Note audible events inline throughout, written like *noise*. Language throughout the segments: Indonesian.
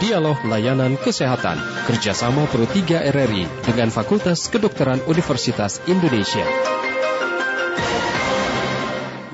Dialog Layanan Kesehatan kerjasama Pro 3 RRI dengan Fakultas Kedokteran Universitas Indonesia.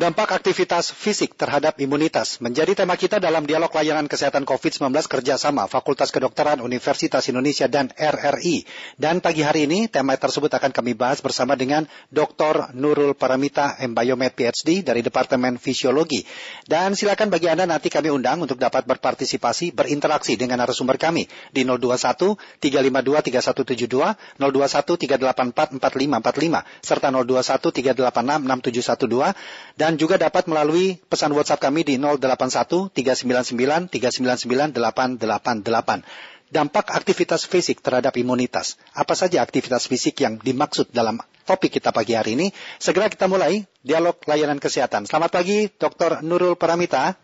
Dampak aktivitas fisik terhadap imunitas menjadi tema kita dalam dialog layanan kesehatan COVID-19 kerjasama Fakultas Kedokteran Universitas Indonesia dan RRI. Dan pagi hari ini tema tersebut akan kami bahas bersama dengan Dr. Nurul Paramita M. Biomed PhD dari Departemen Fisiologi. Dan silakan bagi Anda nanti kami undang untuk dapat berpartisipasi, berinteraksi dengan narasumber kami di 021 352 3172, 021 384 4545, serta 021 386 6712 dan dan juga dapat melalui pesan WhatsApp kami di 081 399 399 888. Dampak aktivitas fisik terhadap imunitas. Apa saja aktivitas fisik yang dimaksud dalam topik kita pagi hari ini? Segera kita mulai dialog layanan kesehatan. Selamat pagi, Dr. Nurul Paramita.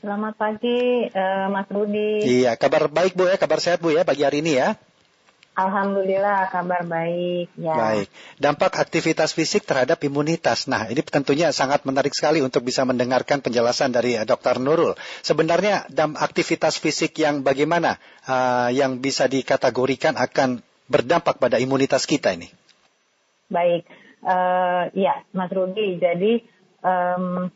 Selamat pagi, uh, Mas Rudi. Iya, kabar baik Bu ya, kabar sehat Bu ya pagi hari ini ya. Alhamdulillah kabar baik ya. Baik. Dampak aktivitas fisik terhadap imunitas. Nah, ini tentunya sangat menarik sekali untuk bisa mendengarkan penjelasan dari uh, Dr. Nurul. Sebenarnya dam aktivitas fisik yang bagaimana uh, yang bisa dikategorikan akan berdampak pada imunitas kita ini? Baik. Uh, ya, Mas Rudi. Jadi um,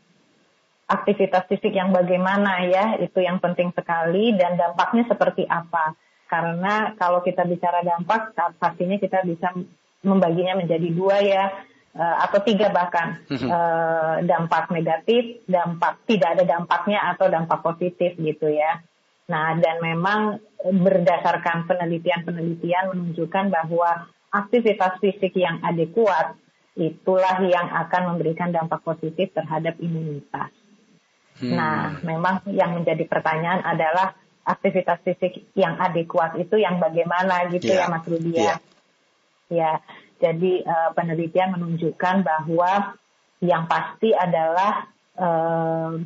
aktivitas fisik yang bagaimana ya itu yang penting sekali dan dampaknya seperti apa karena kalau kita bicara dampak pastinya kita bisa membaginya menjadi dua ya uh, atau tiga bahkan uh, dampak negatif, dampak tidak ada dampaknya atau dampak positif gitu ya. Nah dan memang berdasarkan penelitian-penelitian menunjukkan bahwa aktivitas fisik yang adekuat itulah yang akan memberikan dampak positif terhadap imunitas. Hmm. Nah memang yang menjadi pertanyaan adalah aktivitas fisik yang adekuat itu yang bagaimana gitu yeah. ya Mas Rudi ya. Yeah. Ya, jadi uh, penelitian menunjukkan bahwa yang pasti adalah uh,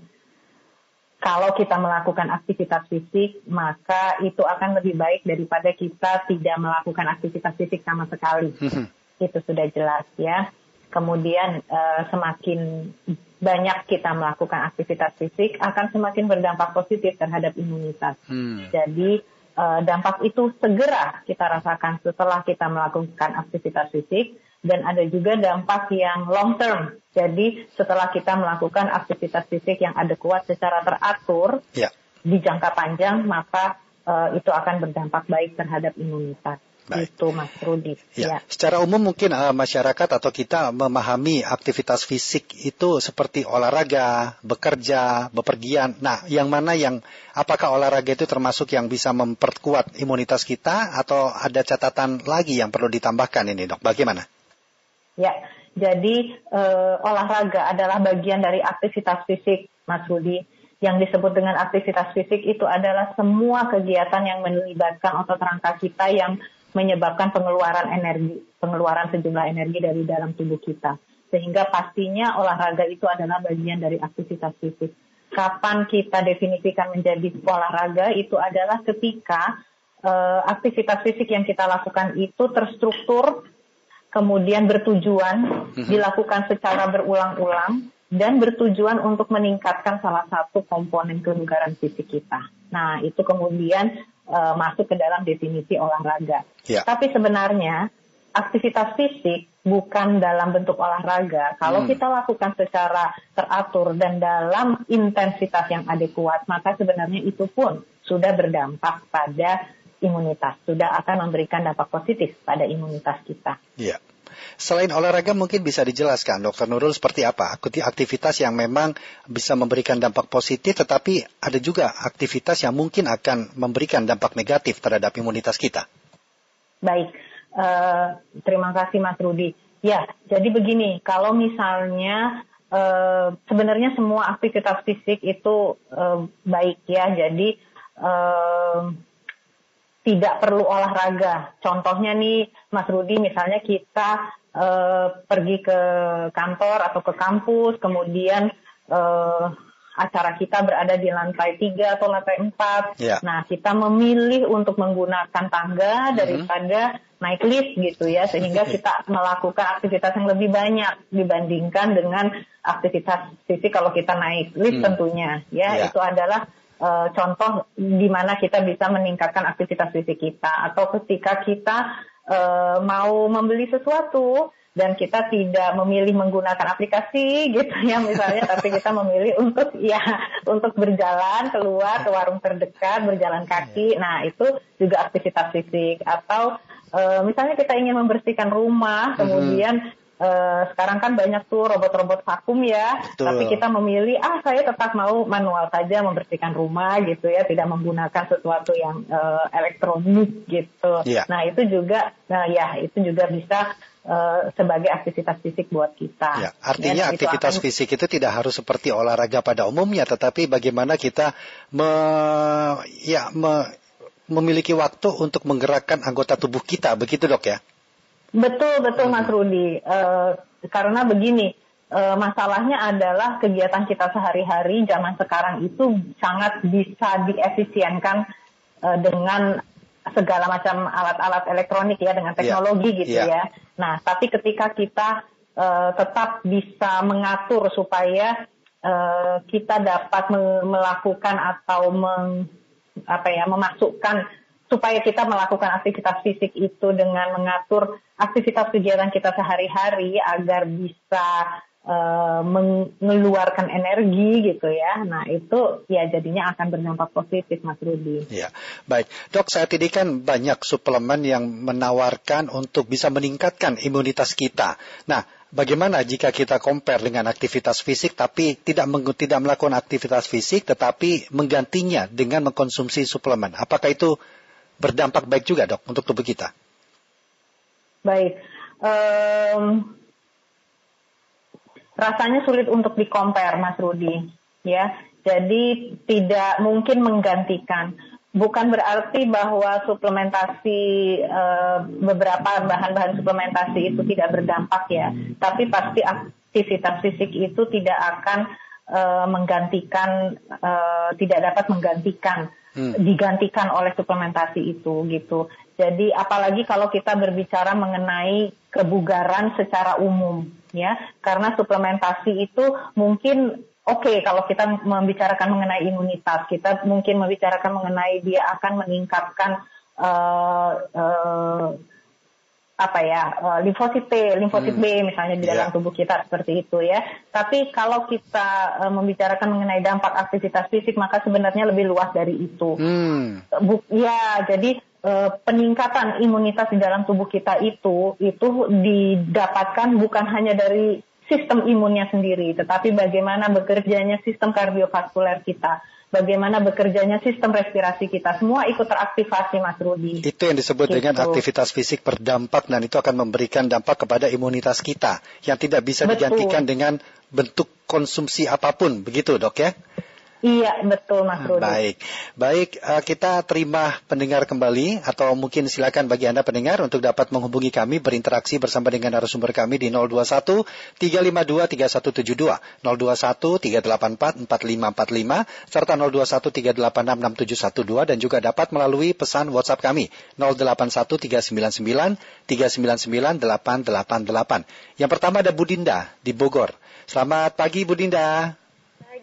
kalau kita melakukan aktivitas fisik, maka itu akan lebih baik daripada kita tidak melakukan aktivitas fisik sama sekali. itu sudah jelas ya. Kemudian uh, semakin banyak kita melakukan aktivitas fisik akan semakin berdampak positif terhadap imunitas. Hmm. Jadi uh, dampak itu segera kita rasakan setelah kita melakukan aktivitas fisik dan ada juga dampak yang long term. Jadi setelah kita melakukan aktivitas fisik yang adekuat secara teratur yeah. di jangka panjang maka uh, itu akan berdampak baik terhadap imunitas. Baik. Itu Mas Rudi. Ya. ya. Secara umum mungkin uh, masyarakat atau kita memahami aktivitas fisik itu seperti olahraga, bekerja, bepergian. Nah, yang mana yang apakah olahraga itu termasuk yang bisa memperkuat imunitas kita atau ada catatan lagi yang perlu ditambahkan ini, Dok? Bagaimana? Ya. Jadi uh, olahraga adalah bagian dari aktivitas fisik, Mas Rudi yang disebut dengan aktivitas fisik itu adalah semua kegiatan yang melibatkan otot rangka kita yang menyebabkan pengeluaran energi, pengeluaran sejumlah energi dari dalam tubuh kita. Sehingga pastinya olahraga itu adalah bagian dari aktivitas fisik. Kapan kita definisikan menjadi olahraga itu adalah ketika uh, aktivitas fisik yang kita lakukan itu terstruktur, kemudian bertujuan, mhm. dilakukan secara berulang-ulang, dan bertujuan untuk meningkatkan salah satu komponen kebugaran fisik kita. Nah, itu kemudian uh, masuk ke dalam definisi olahraga. Yeah. Tapi sebenarnya aktivitas fisik bukan dalam bentuk olahraga. Kalau hmm. kita lakukan secara teratur dan dalam intensitas yang adekuat, maka sebenarnya itu pun sudah berdampak pada imunitas, sudah akan memberikan dampak positif pada imunitas kita. Yeah. Selain olahraga mungkin bisa dijelaskan Dokter Nurul seperti apa aktivitas yang memang bisa memberikan dampak positif tetapi ada juga aktivitas yang mungkin akan memberikan dampak negatif terhadap imunitas kita. Baik, uh, terima kasih Mas Rudi. Ya, jadi begini, kalau misalnya uh, sebenarnya semua aktivitas fisik itu uh, baik ya, jadi tidak perlu olahraga. Contohnya nih, Mas Rudi, misalnya kita uh, pergi ke kantor atau ke kampus, kemudian uh, acara kita berada di lantai tiga atau lantai empat. Yeah. Nah, kita memilih untuk menggunakan tangga mm-hmm. daripada naik lift gitu ya, sehingga *laughs* kita melakukan aktivitas yang lebih banyak dibandingkan dengan aktivitas fisik kalau kita naik lift mm. tentunya. Ya, yeah. itu adalah uh, contoh di mana kita bisa meningkatkan aktivitas fisik kita. Atau ketika kita uh, mau membeli sesuatu dan kita tidak memilih menggunakan aplikasi *laughs* gitu ya misalnya tapi kita memilih untuk *laughs* ya untuk berjalan keluar ke warung terdekat berjalan kaki. Nah itu juga aktivitas fisik. Atau uh, misalnya kita ingin membersihkan rumah kemudian Uh, sekarang kan banyak tuh robot-robot vakum ya, Betul. tapi kita memilih ah saya tetap mau manual saja membersihkan rumah gitu ya, tidak menggunakan sesuatu yang uh, elektronik gitu. Yeah. Nah itu juga, nah ya itu juga bisa uh, sebagai aktivitas fisik buat kita. Ya, artinya ya, aktivitas akan... fisik itu tidak harus seperti olahraga pada umumnya, tetapi bagaimana kita me, ya me, memiliki waktu untuk menggerakkan anggota tubuh kita, begitu dok ya? Betul betul Mas Rudi. Uh, karena begini, uh, masalahnya adalah kegiatan kita sehari-hari zaman sekarang itu sangat bisa diefisienkan uh, dengan segala macam alat-alat elektronik ya dengan iya. teknologi yeah. gitu yeah. ya. Nah, tapi ketika kita uh, tetap bisa mengatur supaya uh, kita dapat melakukan atau meng, apa ya memasukkan supaya kita melakukan aktivitas fisik itu dengan mengatur aktivitas kegiatan kita sehari-hari agar bisa uh, mengeluarkan energi gitu ya. Nah itu ya jadinya akan berdampak positif Mas Rudi. Ya, baik. Dok, saat ini kan banyak suplemen yang menawarkan untuk bisa meningkatkan imunitas kita. Nah, bagaimana jika kita compare dengan aktivitas fisik tapi tidak tidak melakukan aktivitas fisik tetapi menggantinya dengan mengkonsumsi suplemen? Apakah itu berdampak baik juga dok untuk tubuh kita? Baik, um, rasanya sulit untuk dikompar Mas Rudi, ya. Jadi tidak mungkin menggantikan. Bukan berarti bahwa suplementasi uh, beberapa bahan-bahan suplementasi itu tidak berdampak ya, tapi pasti aktivitas fisik itu tidak akan uh, menggantikan, uh, tidak dapat menggantikan hmm. digantikan oleh suplementasi itu gitu. Jadi apalagi kalau kita berbicara mengenai kebugaran secara umum ya, karena suplementasi itu mungkin oke okay, kalau kita membicarakan mengenai imunitas, kita mungkin membicarakan mengenai dia akan meningkatkan uh, uh, apa ya uh, limfosit T, limfosit hmm. B misalnya di dalam yeah. tubuh kita seperti itu ya. Tapi kalau kita uh, membicarakan mengenai dampak aktivitas fisik maka sebenarnya lebih luas dari itu. Hmm. Buk, ya, jadi uh, peningkatan imunitas di dalam tubuh kita itu itu didapatkan bukan hanya dari sistem imunnya sendiri, tetapi bagaimana bekerjanya sistem kardiovaskuler kita bagaimana bekerjanya sistem respirasi kita. Semua ikut teraktivasi, Mas Rudi. Itu yang disebut gitu. dengan aktivitas fisik berdampak dan itu akan memberikan dampak kepada imunitas kita yang tidak bisa Betul. digantikan dengan bentuk konsumsi apa pun, begitu dok ya? Iya, betul Mas Rudi. Baik, baik uh, kita terima pendengar kembali atau mungkin silakan bagi Anda pendengar untuk dapat menghubungi kami berinteraksi bersama dengan narasumber kami di 021 352 3172, 021 384 4545 serta 021 386 6712 dan juga dapat melalui pesan WhatsApp kami 081 399 399 888. Yang pertama ada Budinda di Bogor. Selamat pagi Budinda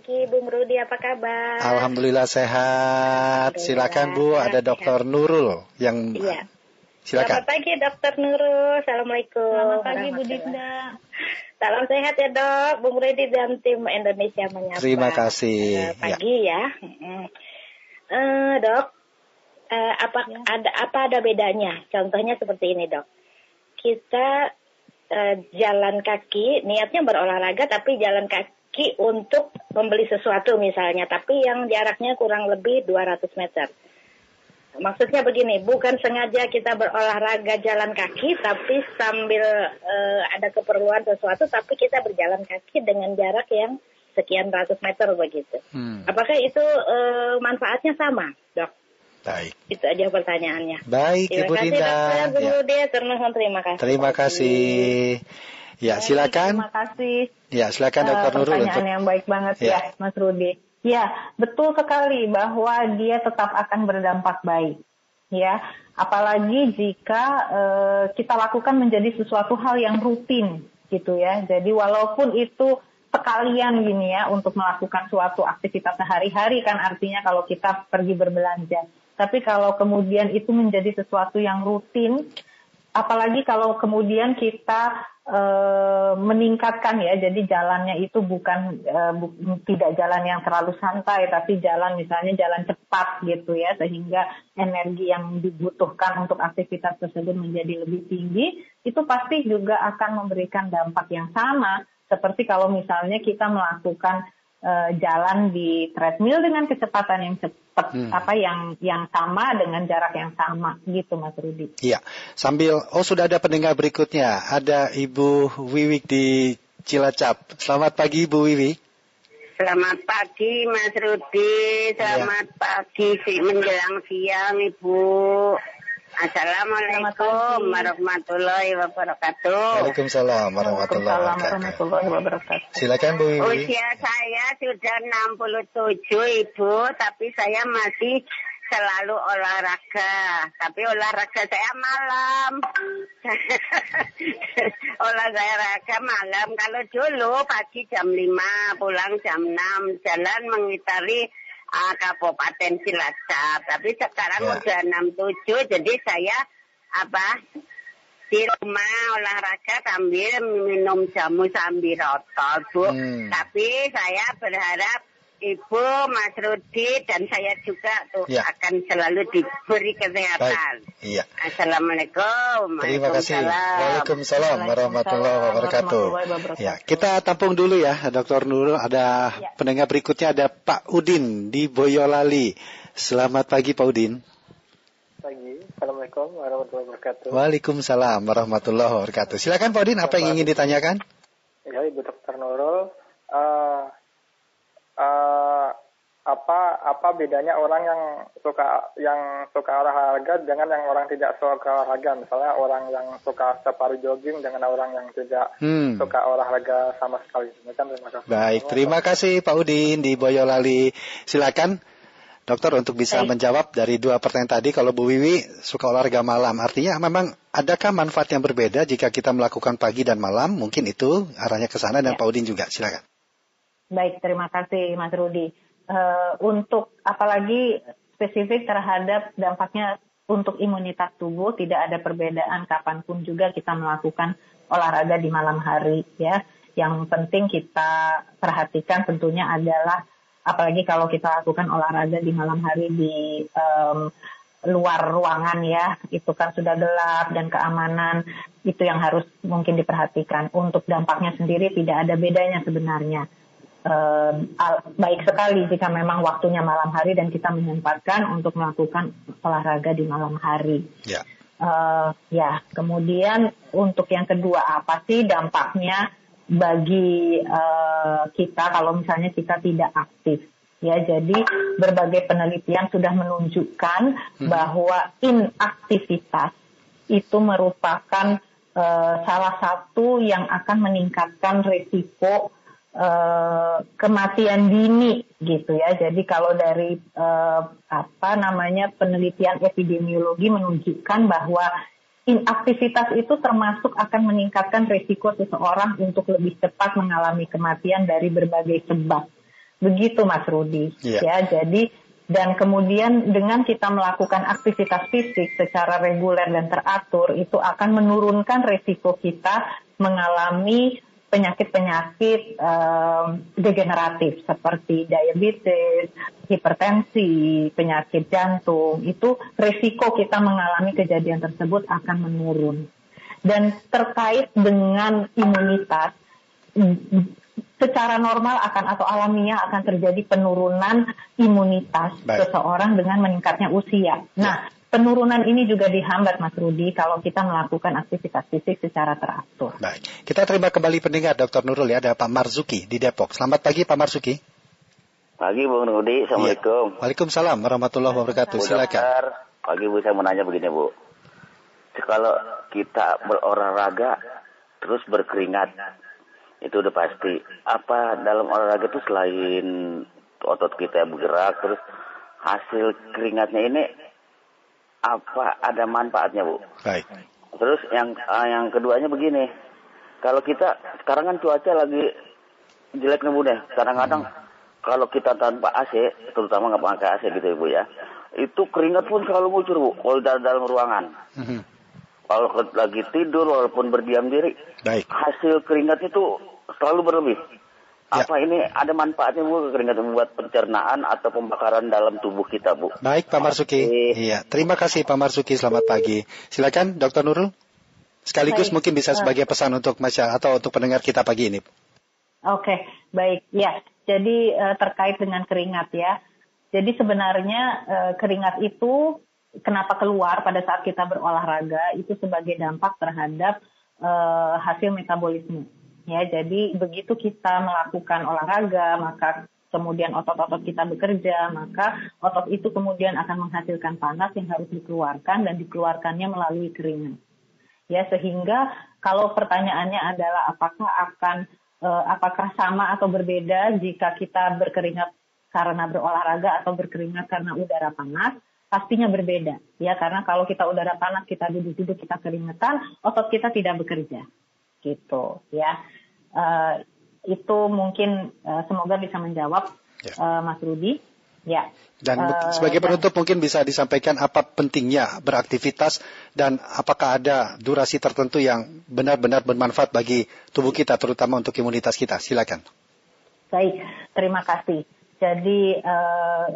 pagi, Bung Rudi. Apa kabar? Alhamdulillah sehat. Alhamdulillah. Silakan Bu, ada Dokter Nurul yang Iya. Silakan. Selamat pagi, Dokter Nurul. Assalamualaikum. Selamat pagi, Bu Dinda. Salam sehat ya dok, Bung Rudi dan tim Indonesia menyapa. Terima kasih. Uh, pagi ya. ya. Uh, dok, uh, apa ya. ada apa ada bedanya? Contohnya seperti ini dok. Kita uh, jalan kaki, niatnya berolahraga tapi jalan kaki kaki untuk membeli sesuatu misalnya, tapi yang jaraknya kurang lebih 200 meter. Maksudnya begini, bukan sengaja kita berolahraga jalan kaki, tapi sambil uh, ada keperluan sesuatu, tapi kita berjalan kaki dengan jarak yang sekian ratus meter begitu. Hmm. Apakah itu uh, manfaatnya sama, dok? Baik. Itu aja pertanyaannya. Baik, terima Ibu kasih, Dinda. Dokter, ya. terima kasih. Terima kasih. Ya, silakan. Terima kasih. Ya, silakan Dokter uh, Nurul. Pertanyaan untuk... yang baik banget ya. ya, Mas Rudi. Ya, betul sekali bahwa dia tetap akan berdampak baik. Ya, apalagi jika uh, kita lakukan menjadi sesuatu hal yang rutin gitu ya. Jadi walaupun itu sekalian gini ya untuk melakukan suatu aktivitas sehari-hari kan artinya kalau kita pergi berbelanja. Tapi kalau kemudian itu menjadi sesuatu yang rutin, apalagi kalau kemudian kita e, meningkatkan ya, jadi jalannya itu bukan e, bu, tidak jalan yang terlalu santai, tapi jalan misalnya jalan cepat gitu ya, sehingga energi yang dibutuhkan untuk aktivitas tersebut menjadi lebih tinggi, itu pasti juga akan memberikan dampak yang sama. Seperti kalau misalnya kita melakukan uh, jalan di treadmill dengan kecepatan yang cepat, hmm. apa yang yang sama dengan jarak yang sama, gitu Mas Rudi. Iya, sambil oh sudah ada pendengar berikutnya, ada Ibu Wiwi di Cilacap. Selamat pagi Ibu Wiwi. Selamat pagi Mas Rudi, selamat ya. pagi menjelang siang Ibu. Assalamualaikum warahmatullahi wabarakatuh. Waalaikumsalam warahmatullahi wabarakatuh. Silakan Bu Wiwi. Usia saya sudah 67 Ibu, tapi saya masih selalu olahraga. Tapi olahraga saya malam. *laughs* olahraga malam. Kalau dulu pagi jam 5, pulang jam 6, jalan mengitari uh, Kabupaten Cilacap. Tapi sekarang ya. udah 67, jadi saya apa di rumah olahraga sambil minum jamu sambil rokok, Bu. Hmm. Tapi saya berharap Ibu, Mas Rudi, dan saya juga tuh ya. akan selalu diberi kesehatan. Baik. Iya. Assalamualaikum. Terima kasih. Waalaikumsalam warahmatullahi wabarakatuh. Ya, kita tampung dulu ya, Dr. Nurul. Ada ya. pendengar berikutnya ada Pak Udin di Boyolali. Selamat pagi Pak Udin. Pagi. Assalamualaikum warahmatullahi wabarakatuh. Waalaikumsalam warahmatullahi wabarakatuh. Silakan Pak Udin, apa yang ingin ditanyakan? Ya, Ibu Dr. Nurul. Uh, apa apa bedanya orang yang suka yang suka olahraga dengan yang orang tidak suka olahraga misalnya orang yang suka safari jogging dengan orang yang tidak hmm. suka olahraga sama sekali terima kasih baik terima kasih Pak Udin di Boyolali silakan dokter untuk bisa baik. menjawab dari dua pertanyaan tadi kalau Bu Wiwi suka olahraga malam artinya memang adakah manfaat yang berbeda jika kita melakukan pagi dan malam mungkin itu arahnya ke sana dan ya. Pak Udin juga silakan Baik, terima kasih Mas Rudi. Uh, untuk apalagi spesifik terhadap dampaknya untuk imunitas tubuh tidak ada perbedaan kapan pun juga kita melakukan olahraga di malam hari ya. Yang penting kita perhatikan tentunya adalah apalagi kalau kita lakukan olahraga di malam hari di um, luar ruangan ya, itu kan sudah gelap dan keamanan itu yang harus mungkin diperhatikan. Untuk dampaknya sendiri tidak ada bedanya sebenarnya uh, baik sekali jika memang waktunya malam hari dan kita menyempatkan untuk melakukan olahraga di malam hari. Ya. Uh, ya, kemudian untuk yang kedua apa sih dampaknya bagi uh, kita kalau misalnya kita tidak aktif? Ya, jadi berbagai penelitian sudah menunjukkan hmm. bahwa inaktivitas itu merupakan uh, salah satu yang akan meningkatkan risiko uh, kematian dini gitu ya. Jadi kalau dari uh, apa namanya penelitian epidemiologi menunjukkan bahwa inaktivitas itu termasuk akan meningkatkan risiko seseorang untuk lebih cepat mengalami kematian dari berbagai sebab. Begitu Mas Rudi. Yeah. Ya, jadi dan kemudian dengan kita melakukan aktivitas fisik secara reguler dan teratur itu akan menurunkan risiko kita mengalami penyakit-penyakit um, degeneratif seperti diabetes, hipertensi, penyakit jantung, itu risiko kita mengalami kejadian tersebut akan menurun. Dan terkait dengan imunitas, secara normal akan atau alamiah akan terjadi penurunan imunitas Baik. seseorang dengan meningkatnya usia. Nah, penurunan ini juga dihambat Mas Rudi kalau kita melakukan aktivitas fisik secara teratur. Baik, kita terima kembali pendengar Dr. Nurul ya, ada Pak Marzuki di Depok. Selamat pagi Pak Marzuki. Pagi Bung Rudi, Assalamualaikum. Ya. Waalaikumsalam warahmatullahi wabarakatuh. Silakan. Dokter, pagi Bu, saya mau nanya begini Bu. Kalau kita berolahraga terus berkeringat, itu udah pasti. Apa dalam olahraga itu selain otot kita bergerak, terus hasil keringatnya ini apa ada manfaatnya bu. Baik. Terus yang uh, yang keduanya begini, kalau kita sekarang kan cuaca lagi jeleknya bu deh. Kadang-kadang kalau kita tanpa AC, terutama nggak pakai AC gitu ya bu ya, itu keringat pun selalu muncul bu. Kalau dalam, dalam ruangan. Mhm. Kalau lagi tidur walaupun berdiam diri, Baik. hasil keringat itu selalu berlebih. Ya. Apa ini ada manfaatnya bu keringat membuat pencernaan atau pembakaran dalam tubuh kita bu? Baik Pak Marsuki. Oke. Iya, terima kasih Pak Marsuki. Selamat pagi. Silakan Dr. Nurul. Sekaligus Baik. mungkin bisa Eh. sebagai pesan untuk masyarakat atau untuk pendengar kita pagi ini. Oke, baik. Ya, jadi eh, terkait dengan keringat ya. Jadi sebenarnya eh, keringat itu kenapa keluar pada saat kita berolahraga itu sebagai dampak terhadap eh, hasil metabolisme. Ya, jadi begitu kita melakukan olahraga, maka kemudian otot-otot kita bekerja, maka otot itu kemudian akan menghasilkan panas yang harus dikeluarkan dan dikeluarkannya melalui keringat. Ya sehingga kalau pertanyaannya adalah apakah akan eh, apakah sama atau berbeda jika kita berkeringat karena berolahraga atau berkeringat karena udara panas pastinya berbeda. Ya karena kalau kita udara panas kita duduk-duduk kita keringetan otot kita tidak bekerja gitu ya Eh, itu mungkin eh, semoga bisa menjawab Ya. eh, Mas Rudi ya Dan sebagai dan- penutup mungkin bisa disampaikan apa pentingnya beraktivitas dan apakah ada durasi tertentu yang benar-benar bermanfaat bagi tubuh kita terutama untuk imunitas kita. Silakan. Baik, terima kasih. Jadi eh,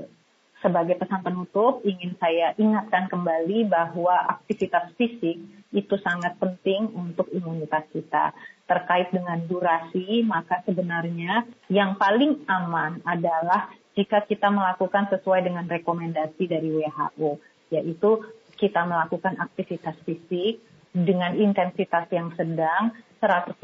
sebagai pesan penutup ingin saya ingatkan kembali bahwa aktivitas fisik itu sangat penting untuk imunitas kita. Terkait dengan durasi, maka sebenarnya yang paling aman adalah jika kita melakukan sesuai dengan rekomendasi dari WHO, yaitu kita melakukan aktivitas fisik dengan intensitas yang sedang 150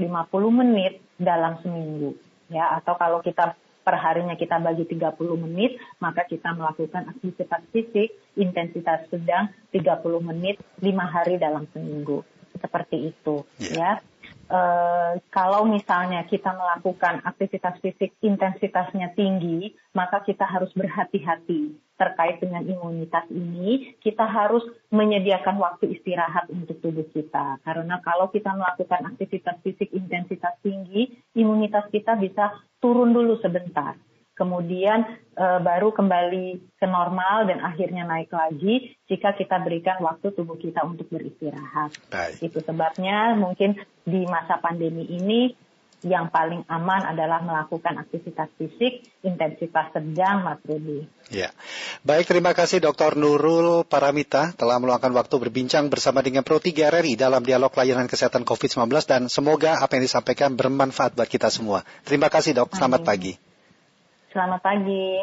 menit dalam seminggu ya atau kalau kita perharinya kita bagi 30 menit maka kita melakukan aktivitas fisik intensitas sedang 30 menit 5 hari dalam seminggu seperti itu Iya. ya Eh, kalau misalnya kita melakukan aktivitas fisik intensitasnya tinggi, maka kita harus berhati-hati terkait dengan imunitas ini. Kita harus menyediakan waktu istirahat untuk tubuh kita. Karena kalau kita melakukan aktivitas fisik intensitas tinggi, imunitas kita bisa turun dulu sebentar. Kemudian eh, baru kembali ke normal dan akhirnya naik lagi jika kita berikan waktu tubuh kita untuk beristirahat. Baik. Itu sebabnya mungkin di masa pandemi ini yang paling aman adalah melakukan aktivitas fisik intensitas sedang, Mas Rudi. Ya. Baik, terima kasih Dr. Nurul Paramita telah meluangkan waktu berbincang bersama dengan Pro 3 RRI dalam dialog layanan kesehatan COVID-19 dan semoga apa yang disampaikan bermanfaat buat kita semua. Terima kasih dok, selamat Amin. pagi. Selamat pagi.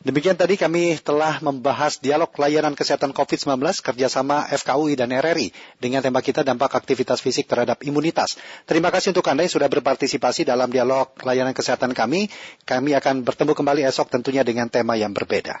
Demikian tadi kami telah membahas dialog layanan kesehatan COVID-19 kerjasama FKUI dan RRI dengan tema kita dampak aktivitas fisik terhadap imunitas. Terima kasih untuk Anda yang sudah berpartisipasi dalam dialog layanan kesehatan kami. Kami akan bertemu kembali esok tentunya dengan tema yang berbeda.